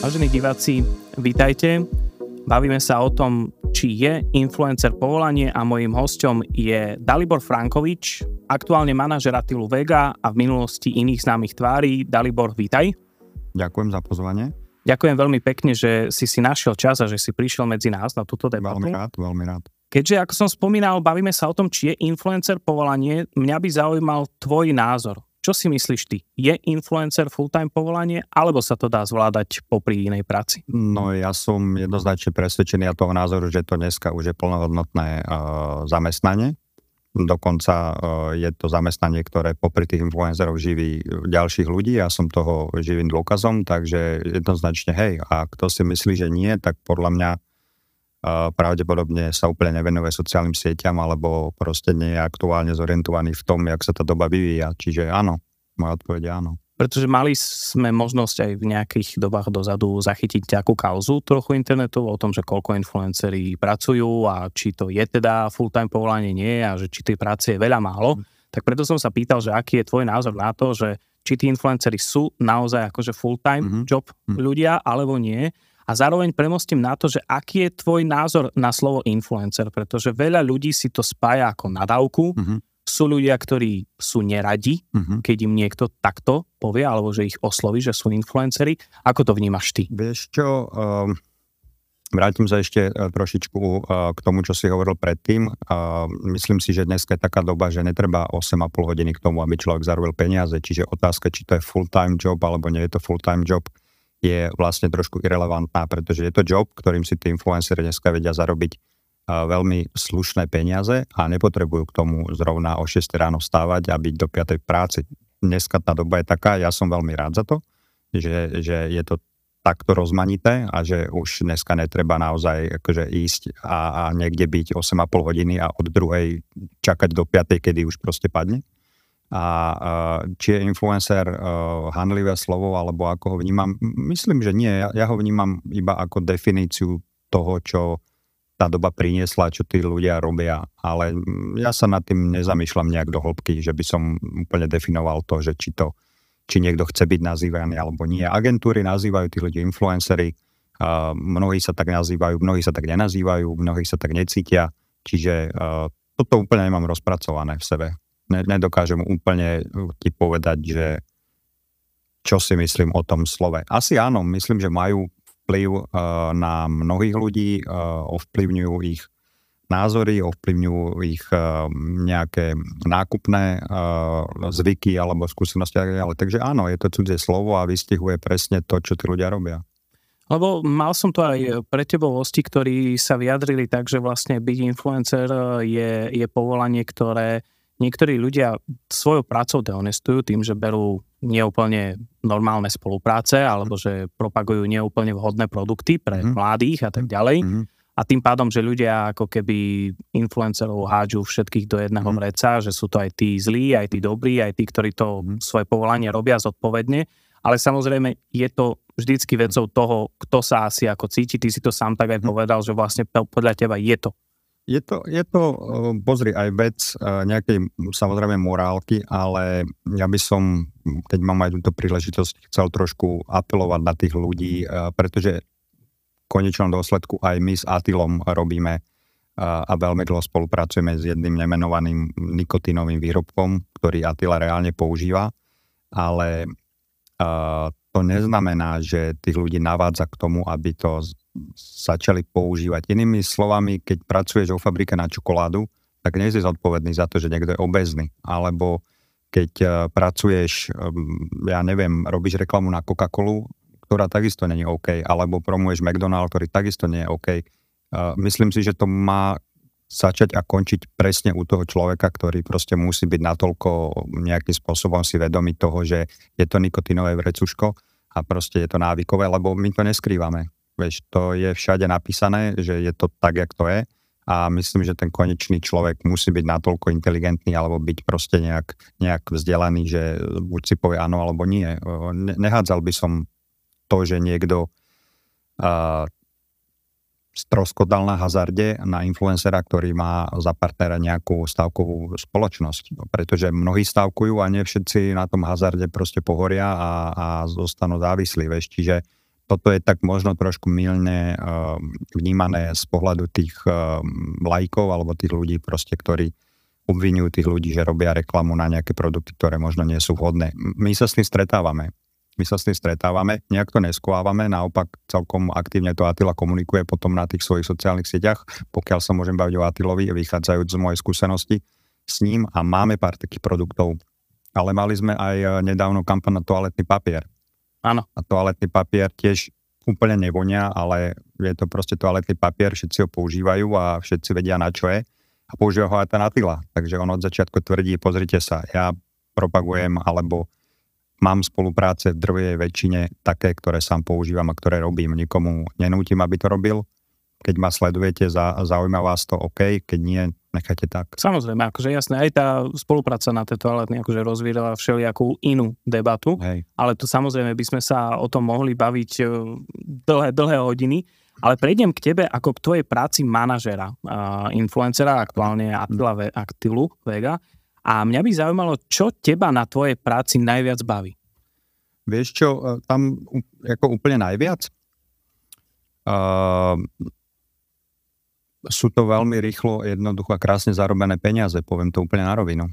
Vážení diváci, vítajte. Bavíme sa o tom, či je influencer povolanie a mojím hostom je Dalibor Frankovič, aktuálne manažer Atilu Vega a v minulosti iných známych tvári. Dalibor, vítaj. Ďakujem za pozvanie. Ďakujem veľmi pekne, že si si našiel čas a že si prišiel medzi nás na túto debatu. Veľmi rád, veľmi rád. Keďže, ako som spomínal, bavíme sa o tom, či je influencer povolanie, mňa by zaujímal tvoj názor. Čo si myslíš ty? Je influencer full-time povolanie, alebo sa to dá zvládať popri inej práci? No ja som jednoznačne presvedčený a toho názoru, že to dneska už je plnohodnotné uh, zamestnanie. Dokonca uh, je to zamestnanie, ktoré popri tých influencerov živí ďalších ľudí. Ja som toho živým dôkazom, takže jednoznačne hej. A kto si myslí, že nie, tak podľa mňa pravdepodobne sa úplne nevenuje sociálnym sieťam alebo proste nie je aktuálne zorientovaný v tom, jak sa tá doba vyvíja. Čiže áno, moja odpoveď je áno. Pretože mali sme možnosť aj v nejakých dobách dozadu zachytiť nejakú kauzu trochu internetu o tom, že koľko influenceri pracujú a či to je teda full-time povolanie, nie a že či tej práce je veľa málo. Mm. Tak preto som sa pýtal, že aký je tvoj názor na to, že či tí influenceri sú naozaj akože full-time mm-hmm. job mm-hmm. ľudia alebo nie. A zároveň premostím na to, že aký je tvoj názor na slovo influencer, pretože veľa ľudí si to spája ako nadávku, mm-hmm sú ľudia, ktorí sú neradi, uh-huh. keď im niekto takto povie, alebo že ich osloví, že sú influenceri. Ako to vnímaš ty? Vieš čo, um, vrátim sa ešte uh, trošičku uh, k tomu, čo si hovoril predtým. Uh, myslím si, že dneska je taká doba, že netreba 8,5 hodiny k tomu, aby človek zarobil peniaze. Čiže otázka, či to je full-time job, alebo nie je to full-time job, je vlastne trošku irrelevantná, pretože je to job, ktorým si tí influenceri dneska vedia zarobiť veľmi slušné peniaze a nepotrebujú k tomu zrovna o 6 ráno stávať a byť do 5 práci. Dneska tá doba je taká, ja som veľmi rád za to, že, že je to takto rozmanité a že už dneska netreba naozaj akože ísť a, a niekde byť 8,5 hodiny a od druhej čakať do 5, kedy už proste padne. A či je influencer uh, handlivé slovo, alebo ako ho vnímam, myslím, že nie. Ja, ho vnímam iba ako definíciu toho, čo tá doba priniesla, čo tí ľudia robia, ale ja sa nad tým nezamýšľam nejak do hĺbky, že by som úplne definoval to, že či to, či niekto chce byť nazývaný alebo nie. Agentúry nazývajú tí ľudia influencery, uh, mnohí sa tak nazývajú, mnohí sa tak nenazývajú, mnohí sa tak necítia, čiže uh, toto úplne nemám rozpracované v sebe. Ne, nedokážem úplne ti povedať, že čo si myslím o tom slove. Asi áno, myslím, že majú vplyv uh, na mnohých ľudí, uh, ovplyvňujú ich názory, ovplyvňujú ich uh, nejaké nákupné zvyky alebo skúsenosti. Ale takže áno, je to cudzie slovo a vystihuje presne to, čo tí ľudia robia. Lebo mal som to aj pre tebou hosti, ktorí sa vyjadrili tak, že vlastne byť influencer je, je povolanie, ktoré niektorí ľudia svojou prácou dehonestujú tým, že berú neúplne normálne spolupráce alebo že propagujú neúplne vhodné produkty pre mm. mladých a tak ďalej. Mm. A tým pádom, že ľudia ako keby influencerov hádžu všetkých do jedného mm. vreca, že sú to aj tí zlí, aj tí dobrí, aj tí, ktorí to mm. svoje povolanie robia zodpovedne. Ale samozrejme je to vždycky vecou toho, kto sa asi ako cíti. Ty si to sám tak aj povedal, že vlastne podľa teba je to je to, je to, eh, pozri, aj vec eh, nejakej samozrejme morálky, ale ja by som, keď mám aj túto príležitosť, chcel trošku apelovať na tých ľudí, eh, pretože v konečnom dôsledku aj my s Atilom robíme a veľmi dlho spolupracujeme s jedným nemenovaným nikotínovým výrobkom, ktorý Atila reálne používa, ale to neznamená, že tých ľudí navádza k tomu, aby to začali používať. Inými slovami, keď pracuješ vo fabrike na čokoládu, tak nie si zodpovedný za to, že niekto je obezný. Alebo keď uh, pracuješ, um, ja neviem, robíš reklamu na Coca-Colu, ktorá takisto není OK, alebo promuješ McDonald, ktorý takisto nie je OK. Uh, myslím si, že to má začať a končiť presne u toho človeka, ktorý proste musí byť natoľko nejakým spôsobom si vedomý toho, že je to nikotinové vrecuško a proste je to návykové, lebo my to neskrývame. Vieš, to je všade napísané, že je to tak, jak to je a myslím, že ten konečný človek musí byť natoľko inteligentný alebo byť proste nejak, nejak vzdelaný, že buď si povie áno alebo nie. Nehádzal by som to, že niekto uh, stroskotal na hazarde na influencera, ktorý má za partnera nejakú stavkovú spoločnosť. Pretože mnohí stavkujú a nie všetci na tom hazarde proste pohoria a, a zostanú závislí. Vieš. Čiže toto je tak možno trošku milne uh, vnímané z pohľadu tých uh, lajkov alebo tých ľudí proste, ktorí obvinujú tých ľudí, že robia reklamu na nejaké produkty, ktoré možno nie sú vhodné. My sa s tým stretávame. My sa s tým stretávame, nejak to neskovávame, naopak celkom aktívne to Atila komunikuje potom na tých svojich sociálnych sieťach, pokiaľ sa môžem baviť o Atilovi, vychádzajúc z mojej skúsenosti s ním a máme pár takých produktov. Ale mali sme aj eh, nedávno kampaň na toaletný papier. Áno. A toaletný papier tiež úplne nevonia, ale je to proste toaletný papier, všetci ho používajú a všetci vedia na čo je a používa ho aj ten Attila. Takže on od začiatku tvrdí, pozrite sa, ja propagujem alebo mám spolupráce v drvej väčšine také, ktoré sám používam a ktoré robím. Nikomu nenútim, aby to robil keď ma sledujete, za, zaujíma vás to OK, keď nie, nechajte tak. Samozrejme, akože jasné, aj tá spolupráca na tejto toaletný akože rozvíjala všelijakú inú debatu, Hej. ale tu samozrejme by sme sa o tom mohli baviť e, dlhé, dlhé hodiny, ale prejdem k tebe ako k tvojej práci manažera, uh, influencera, aktuálne Attila Ve, Actilu Vega. A mňa by zaujímalo, čo teba na tvojej práci najviac baví? Vieš čo, e, tam ako úplne najviac? Uh, sú to veľmi rýchlo, jednoducho a krásne zarobené peniaze, poviem to úplne na rovinu.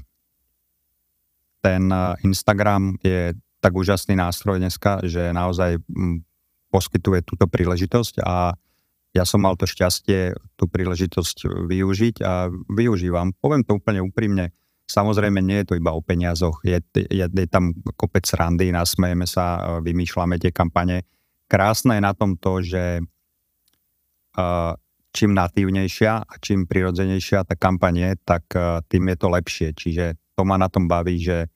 Ten eh, Instagram je tak úžasný nástroj dneska, že naozaj mm, poskytuje túto príležitosť a ja som mal to šťastie tú príležitosť využiť a využívam. Poviem to úplne úprimne, samozrejme nie je to iba o peniazoch, je, je, je tam kopec randy, nasmejeme sa, eh, vymýšľame tie kampane. Krásne je na tom to, že uh, čím natívnejšia a čím prirodzenejšia tá kampaň je, tak eh, tým je to lepšie. Čiže to ma na tom baví, že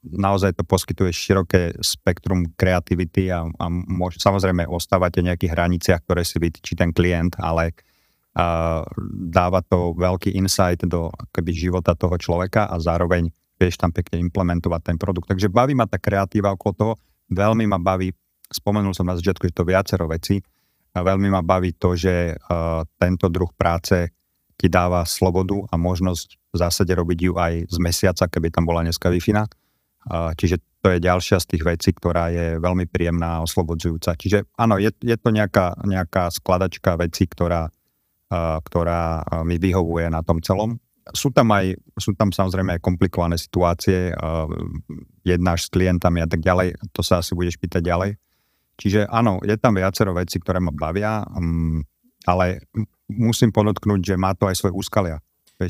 naozaj to poskytuje široké spektrum kreativity a, a môž, samozrejme ostávate v nejakých hraniciach, ktoré si vytýči ten klient, ale a, eh, dáva to veľký insight do keby, života toho človeka a zároveň vieš tam pekne implementovať ten produkt. Takže baví ma tá kreatíva okolo toho, veľmi ma baví, spomenul som na začiatku, že to viacero veci, veľmi ma baví to, že uh, tento druh práce ti dáva slobodu a možnosť v zásade robiť ju aj z mesiaca, keby tam bola dneska wi Čiže to je ďalšia z tých vecí, ktorá je veľmi príjemná a oslobodzujúca. Čiže áno, je, je to nejaká, nejaká skladačka vecí, ktorá, uh, ktorá mi vyhovuje na tom celom. Sú tam aj, sú tam samozrejme aj komplikované situácie, jednáš s klientami a tak ďalej, to sa asi budeš pýtať ďalej. Čiže áno, je tam viacero vecí, ktoré ma bavia, um, ale musím podotknúť, že má to aj svoje úskalia.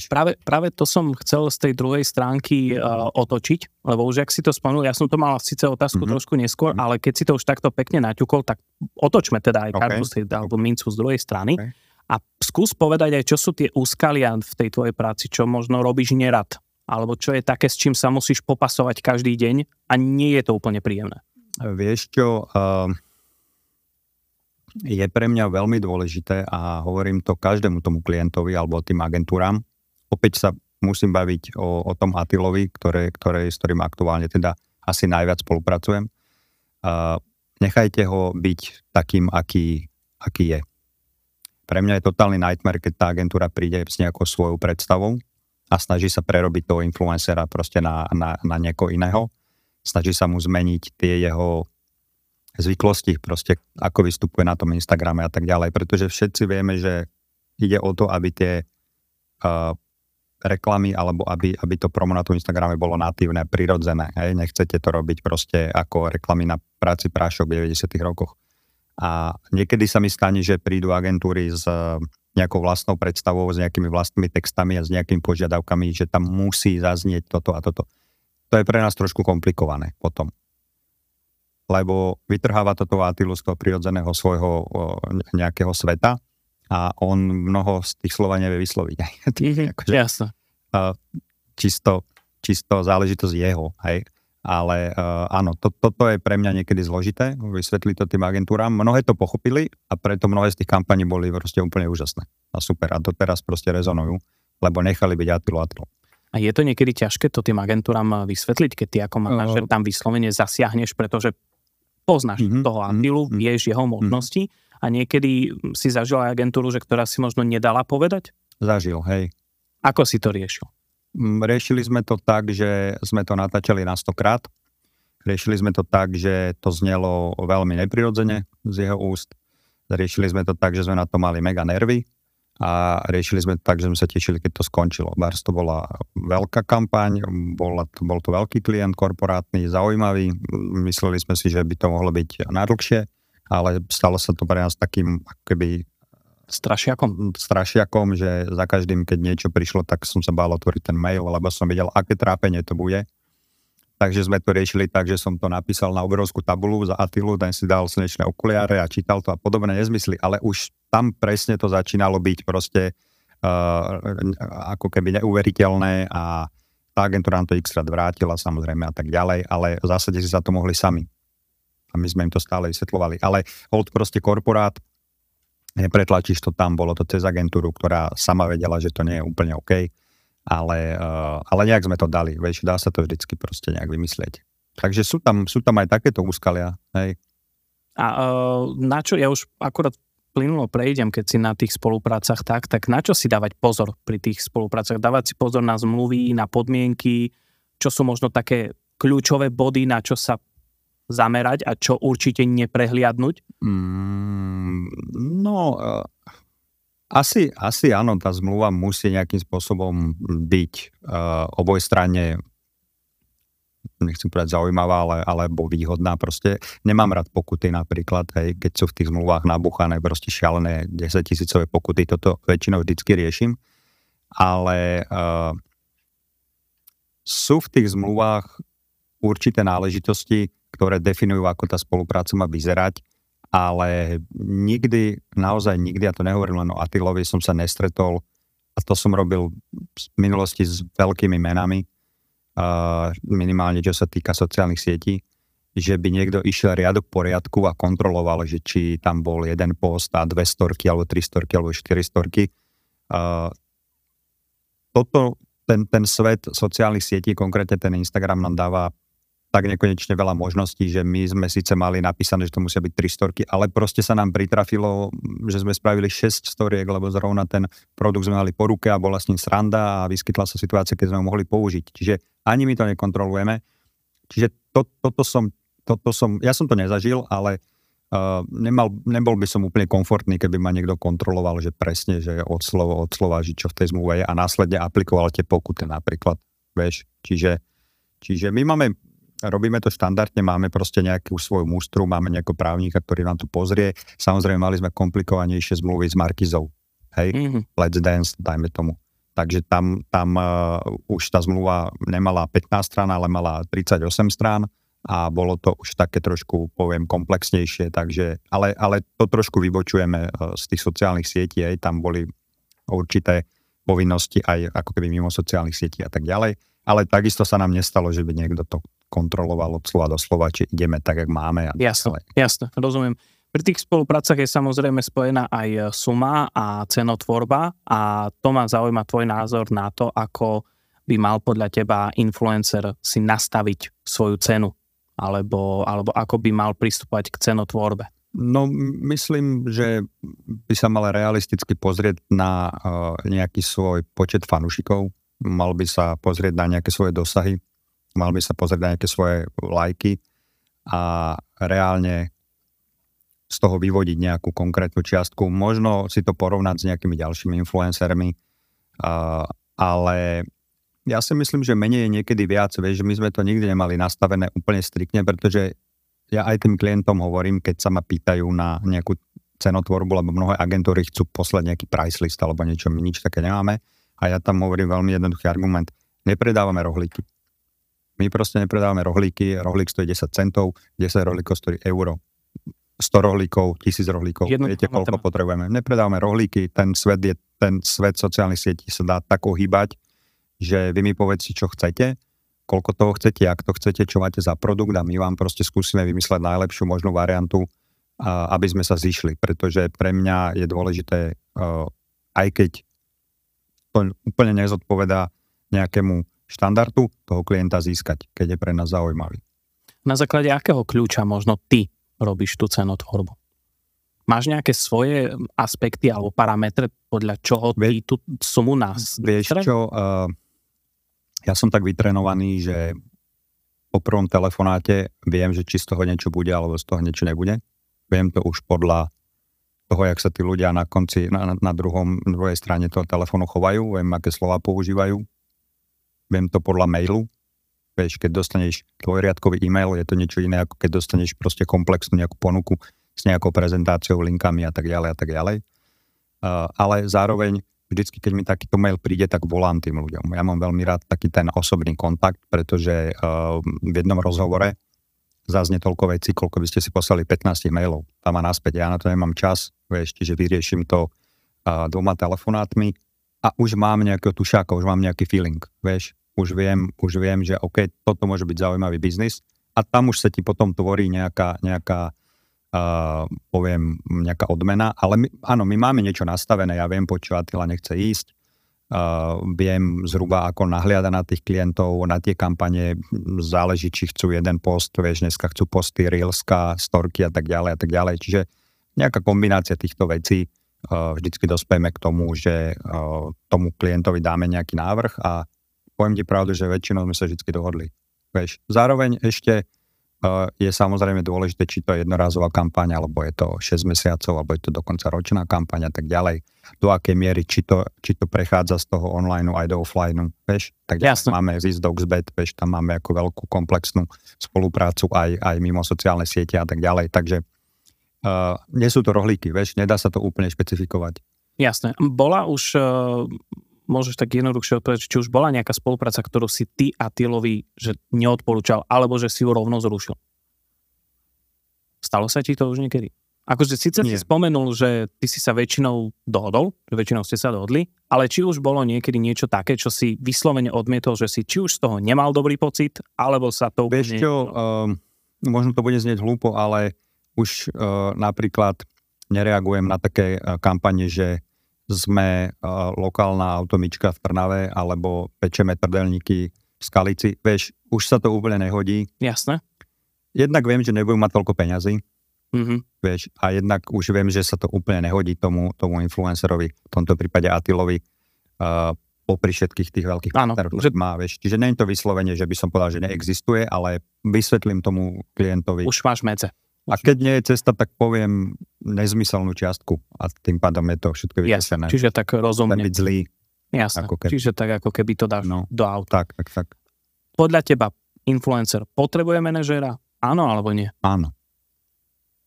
Práve, práve to som chcel z tej druhej stránky uh, otočiť, lebo už ak si to spomenul, ja som to mal síce otázku mm-hmm. trošku neskôr, mm-hmm. ale keď si to už takto pekne naťukol, tak otočme teda aj okay. kartu z tej, alebo mincu z druhej strany okay. a skús povedať aj, čo sú tie úskalia v tej tvojej práci, čo možno robíš nerad, alebo čo je také, s čím sa musíš popasovať každý deň a nie je to úplne príjemné. Vieš čo, uh, je pre mňa veľmi dôležité a hovorím to každému tomu klientovi alebo tým agentúram. Opäť sa musím baviť o, o tom Atilovi, ktoré, ktoré, s ktorým aktuálne teda asi najviac spolupracujem. Uh, nechajte ho byť takým, aký, aký je. Pre mňa je totálny nightmare, keď tá agentúra príde s nejakou svojou predstavou a snaží sa prerobiť toho influencera proste na, na, na niekoho iného snaží sa mu zmeniť tie jeho zvyklosti, proste ako vystupuje na tom Instagrame a tak ďalej, pretože všetci vieme, že ide o to, aby tie uh, reklamy alebo aby, aby to promo na tom Instagrame bolo natívne, prirodzené. Hej? Nechcete to robiť proste ako reklamy na práci prášok v 90 rokoch. A niekedy sa mi stane, že prídu agentúry s nejakou vlastnou predstavou, s nejakými vlastnými textami a s nejakými požiadavkami, že tam musí zaznieť toto a toto to je pre nás trošku komplikované potom. Lebo vytrháva toto Atilu z toho prirodzeného svojho nejakého sveta a on mnoho z tých slova nevie vysloviť. akože, Jasne. Čisto, čisto záležitosť jeho, hej. Ale uh, áno, to, toto je pre mňa niekedy zložité, vysvetliť to tým agentúram. Mnohé to pochopili a preto mnohé z tých kampaní boli proste úplne úžasné a super. A to teraz proste rezonujú, lebo nechali byť Atilu Atilu. A je to niekedy ťažké to tým agentúram vysvetliť, keď ty ako manažer tam vyslovene zasiahneš, pretože poznáš mm-hmm. toho Andilu, mm-hmm. vieš jeho mhm. možnosti a niekedy si zažil aj agentúru, že ktorá si možno nedala povedať? Zažil, hej. Ako si to riešil? Mm, riešili sme to tak, že sme to natáčali na stokrát Riešili sme to tak, že to znelo veľmi neprirodzene z jeho úst. Riešili sme to tak, že sme na to mali mega nervy a riešili sme tak, že sme sa tešili, keď to skončilo. Bars to bola veľká kampaň, bola, bol to veľký klient korporátny, zaujímavý. Mysleli sme si, že by to mohlo byť najdlhšie, ale stalo sa to pre nás takým keby strašiakom. strašiakom, že za každým, keď niečo prišlo, tak som sa bál otvoriť ten mail, lebo som videl, aké trápenie to bude. Takže sme to riešili tak, že som to napísal na obrovskú tabulu za Atilu, ten si dal slnečné okuliare a čítal to a podobné nezmysly, ale už tam presne to začínalo byť proste uh, ako keby neuveriteľné a tá agentúra nám to x krát vrátila samozrejme a tak ďalej, ale v zásade si za to mohli sami. A my sme im to stále vysvetľovali. Ale hold proste korporát, nepretlačíš to tam, bolo to cez agentúru, ktorá sama vedela, že to nie je úplne OK ale, uh, ale nejak sme to dali, vieš, dá sa to vždycky proste nejak vymyslieť. Takže sú tam, sú tam aj takéto úskalia, hej. A uh, na čo, ja už akurát plynulo prejdem, keď si na tých spoluprácach tak, tak na čo si dávať pozor pri tých spoluprácach? Dávať si pozor na zmluvy, na podmienky, čo sú možno také kľúčové body, na čo sa zamerať a čo určite neprehliadnúť? Mm, no, uh, asi, asi áno, tá zmluva musí nejakým spôsobom byť uh, obojstranne nechcem povedať zaujímavá, ale, alebo výhodná. Proste nemám rád pokuty napríklad, hej, keď sú v tých zmluvách nabuchané proste šialené 10 tisícové pokuty, toto väčšinou vždycky riešim, ale uh, sú v tých zmluvách určité náležitosti, ktoré definujú, ako tá spolupráca má vyzerať ale nikdy, naozaj nikdy, ja to nehovorím len o Atilovi, som sa nestretol a to som robil v minulosti s veľkými menami, uh, minimálne čo sa týka sociálnych sietí, že by niekto išiel riadok poriadku a kontroloval, že či tam bol jeden post a dve storky, alebo tri storky, alebo štyri storky. Uh, toto, ten, ten svet sociálnych sietí, konkrétne ten Instagram nám dáva tak nekonečne veľa možností, že my sme síce mali napísané, že to musia byť tri storky, ale proste sa nám pritrafilo, že sme spravili 6 storiek, lebo zrovna ten produkt sme mali po ruke a bola s ním sranda a vyskytla sa situácia, keď sme ho mohli použiť. Čiže ani my to nekontrolujeme. Čiže to, toto som, toto som, ja som to nezažil, ale uh, nemal, nebol by som úplne komfortný, keby ma niekto kontroloval, že presne, že od slova od slova, že čo v tej zmluve je a následne aplikoval tie pokuty napríklad. Vieš, čiže, čiže my máme robíme to štandardne, máme proste nejakú svoju mústru, máme nejakého právnika, ktorý nám to pozrie. Samozrejme, mali sme komplikovanejšie zmluvy s Markizou. Hej, mm-hmm. Let's Dance, dajme tomu. Takže tam, tam uh, už tá zmluva nemala 15 strán, ale mala 38 strán a bolo to už také trošku, poviem, komplexnejšie, takže, ale, ale to trošku vybočujeme uh, z tých sociálnych sietí, aj tam boli určité povinnosti aj ako keby mimo sociálnych sietí a tak ďalej. Ale takisto sa nám nestalo, že by niekto to kontroloval od slova do slova, či ideme tak, jak máme. A jasne, jasne, rozumiem. Pri tých spoluprácach je samozrejme spojená aj suma a cenotvorba a to ma zaujíma tvoj názor na to, ako by mal podľa teba influencer si nastaviť svoju cenu alebo, alebo ako by mal pristúpať k cenotvorbe. No, myslím, že by sa mal realisticky pozrieť na uh, nejaký svoj počet fanúšikov, mal by sa pozrieť na nejaké svoje dosahy, mal by sa pozrieť na nejaké svoje lajky a reálne z toho vyvodiť nejakú konkrétnu čiastku. Možno si to porovnať s nejakými ďalšími influencermi, ale ja si myslím, že menej je niekedy viac, vieš, že my sme to nikdy nemali nastavené úplne striktne, pretože ja aj tým klientom hovorím, keď sa ma pýtajú na nejakú cenotvorbu, lebo mnohé agentúry chcú poslať nejaký price list alebo niečo, my nič také nemáme. A ja tam hovorím veľmi jednoduchý argument. Nepredávame rohlíky. My proste nepredávame rohlíky, rohlík stojí 10 centov, 10 rohlíkov stojí euro. 100 rohlíkov, 1000 rohlíkov, Jedno, viete, koľko téma. potrebujeme. Nepredávame rohlíky, ten svet, je, ten svet sociálnych sietí sa dá tak ohýbať, že vy mi povedzte, čo chcete, koľko toho chcete, ak to chcete, čo máte za produkt a my vám proste skúsime vymysleť najlepšiu možnú variantu, aby sme sa zišli, pretože pre mňa je dôležité, aj keď to úplne nezodpovedá nejakému štandardu toho klienta získať, keď je pre nás zaujímavý. Na základe akého kľúča možno ty robíš tú cenotvorbu? Máš nejaké svoje aspekty alebo parametre, podľa čoho ty tú sumu nás... Vieš čo, uh, ja som tak vytrenovaný, že po prvom telefonáte viem, že či z toho niečo bude, alebo z toho niečo nebude. Viem to už podľa toho, jak sa tí ľudia na konci, na, na druhom, druhej strane toho telefónu chovajú, viem, aké slova používajú. Viem to podľa mailu. Vieš, keď dostaneš dvojriadkový e-mail, je to niečo iné, ako keď dostaneš proste komplexnú nejakú ponuku s nejakou prezentáciou, linkami a tak ďalej a tak ďalej. Uh, ale zároveň vždycky, keď mi takýto mail príde, tak volám tým ľuďom. Ja mám veľmi rád taký ten osobný kontakt, pretože uh, v jednom rozhovore zaznie toľko vecí, koľko by ste si poslali 15 mailov. Tam a naspäť, ja na to nemám čas, vieš, čiže vyrieším to uh, dvoma telefonátmi a už mám nejakého tušáka, už mám nejaký feeling, vieš, už viem, už viem, že OK, toto môže byť zaujímavý biznis a tam už sa ti potom tvorí nejaká, nejaká uh, poviem, nejaká odmena, ale my, áno, my máme niečo nastavené, ja viem, počo Attila nechce ísť, uh, viem zhruba, ako nahliada na tých klientov, na tie kampane, záleží, či chcú jeden post, vieš, dneska chcú posty, reelska, storky a tak ďalej a tak ďalej, čiže nejaká kombinácia týchto vecí, vždycky dospejeme k tomu, že tomu klientovi dáme nejaký návrh a poviem ti pravdu, že väčšinou sme sa vždy dohodli. Vieš, zároveň ešte je samozrejme dôležité, či to je jednorázová kampaň, alebo je to 6 mesiacov, alebo je to dokonca ročná kampaň a tak ďalej. Do akej miery, či to, či to prechádza z toho online aj do offline, vieš. Tak Jasne. máme z Dogsbet, vieš, tam máme ako veľkú komplexnú spoluprácu aj, aj mimo sociálne siete a tak ďalej. Takže uh, nie sú to rohlíky, vieš, nedá sa to úplne špecifikovať. Jasné. Bola už uh, môžeš tak jednoduchšie odpovedať, či už bola nejaká spolupráca, ktorú si ty a Tylovi že neodporúčal, alebo že si ju rovno zrušil? Stalo sa ti to už niekedy? Akože síce Nie. si spomenul, že ty si sa väčšinou dohodol, že väčšinou ste sa dohodli, ale či už bolo niekedy niečo také, čo si vyslovene odmietol, že si či už z toho nemal dobrý pocit, alebo sa to... Vieš čo, uh, možno to bude znieť hlúpo, ale už uh, napríklad nereagujem na také uh, kampane, že sme uh, lokálna automička v Trnave alebo pečeme trdelníky v Skalici. Vieš, už sa to úplne nehodí. Jasné. Jednak viem, že nebudú mať toľko peňazí. Mm-hmm. Vieš, a jednak už viem, že sa to úplne nehodí tomu, tomu influencerovi, v tomto prípade Atilovi, uh, popri všetkých tých veľkých partnerov, že... má. Vieš. Čiže nie je to vyslovene, že by som povedal, že neexistuje, ale vysvetlím tomu klientovi. Už máš medze. A keď nie je cesta, tak poviem nezmyselnú čiastku a tým pádom je to všetko vyčíslené. Čiže tak rozumne. byť zlý. Jasné, ako keby. čiže tak ako keby to dáš no, do auta. Tak, tak, tak. Podľa teba influencer potrebuje manažéra? Áno alebo nie? Áno.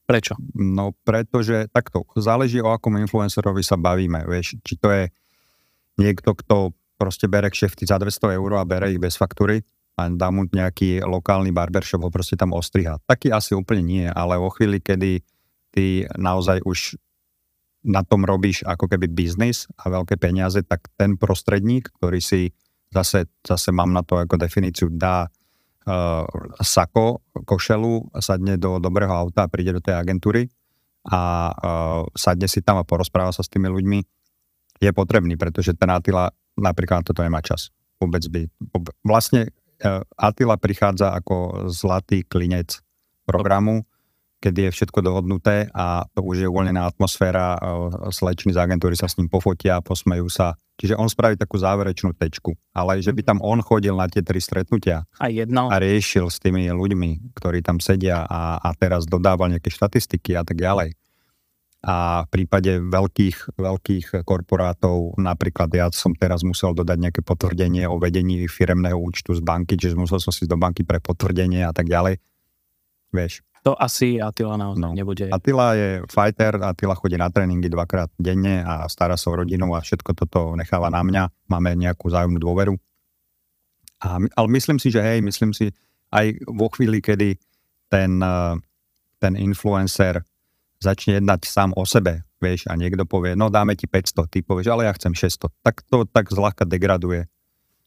Prečo? No pretože takto, záleží o akom influencerovi sa bavíme, vieš, či to je niekto, kto proste bere kšefty za 200 eur a bere ich bez faktúry, a dá mu nejaký lokálny barbershop ho proste tam ostriha. Taký asi úplne nie, ale vo chvíli, kedy ty naozaj už na tom robíš ako keby biznis a veľké peniaze, tak ten prostredník, ktorý si zase, zase mám na to ako definíciu, dá uh, sako, košelu, sadne do dobrého auta a príde do tej agentúry a uh, sadne si tam a porozpráva sa s tými ľuďmi, je potrebný, pretože ten Attila napríklad toto nemá čas. Vôbec by. Vlastne E, Attila prichádza ako zlatý klinec programu, keď je všetko dohodnuté a to už je uvoľnená atmosféra, e, slečny z agentúry sa s ním pofotia, posmejú sa. Čiže on spraví takú záverečnú tečku. Ale že by tam on chodil na tie tri stretnutia a, jedno. a riešil s tými ľuďmi, ktorí tam sedia a, a teraz dodával nejaké štatistiky a tak ďalej a v prípade veľkých, veľkých korporátov, napríklad ja som teraz musel dodať nejaké potvrdenie o vedení firemného účtu z banky, čiže musel som si do banky pre potvrdenie a tak ďalej. Vieš. To asi Atila naozaj no. nebude. Atila je fighter, Atila chodí na tréningy dvakrát denne a stará sa o rodinu a všetko toto necháva na mňa. Máme nejakú zájomnú dôveru. A, ale myslím si, že hej, myslím si, aj vo chvíli, kedy ten, eh, ten influencer začne jednať sám o sebe, vieš, a niekto povie, no dáme ti 500, ty povieš, ale ja chcem 600, tak to tak zľahka degraduje.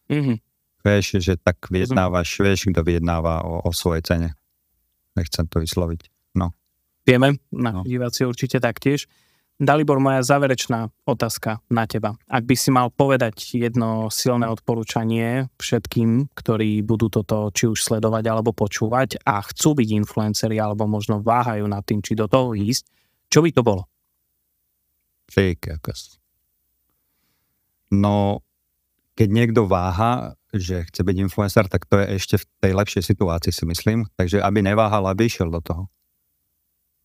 Mm-hmm. Vieš, že tak vyjednávaš, vieš, kto vyjednáva o, o svojej cene. Nechcem to vysloviť. No. Vieme, na no. diváci určite taktiež. Dalibor, moja záverečná otázka na teba. Ak by si mal povedať jedno silné odporúčanie všetkým, ktorí budú toto či už sledovať alebo počúvať a chcú byť influenceri alebo možno váhajú nad tým, či do toho ísť, čo by to bolo? Fake, akas. No, keď niekto váha, že chce byť influencer, tak to je ešte v tej lepšej situácii si myslím. Takže aby neváhal, aby išiel do toho.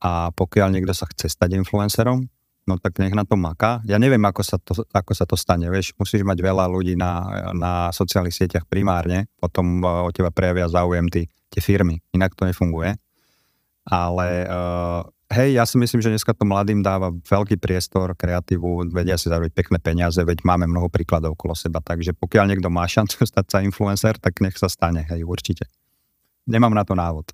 A pokiaľ niekto sa chce stať influencerom, no tak nech na to maká. Ja neviem, ako sa to, ako sa to stane. Vieš, musíš mať veľa ľudí na, na sociálnych sieťach primárne, potom uh, o teba prejavia záujem tie firmy. Inak to nefunguje. Ale uh, hej, ja si myslím, že dneska to mladým dáva veľký priestor, kreatívu, vedia si zarobiť pekné peniaze, veď máme mnoho príkladov okolo seba, takže pokiaľ niekto má šancu stať sa influencer, tak nech sa stane, hej, určite. Nemám na to návod.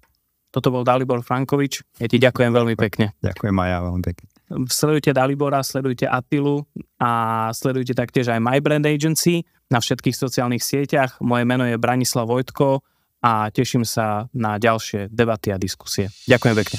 Toto bol Dalibor Frankovič. Ja ti ďakujem veľmi pekne. Ďakujem aj ja veľmi pekne. Sledujte Dalibora, sledujte Attilu a sledujte taktiež aj My Brand Agency na všetkých sociálnych sieťach. Moje meno je Branislav Vojtko a teším sa na ďalšie debaty a diskusie. Ďakujem pekne.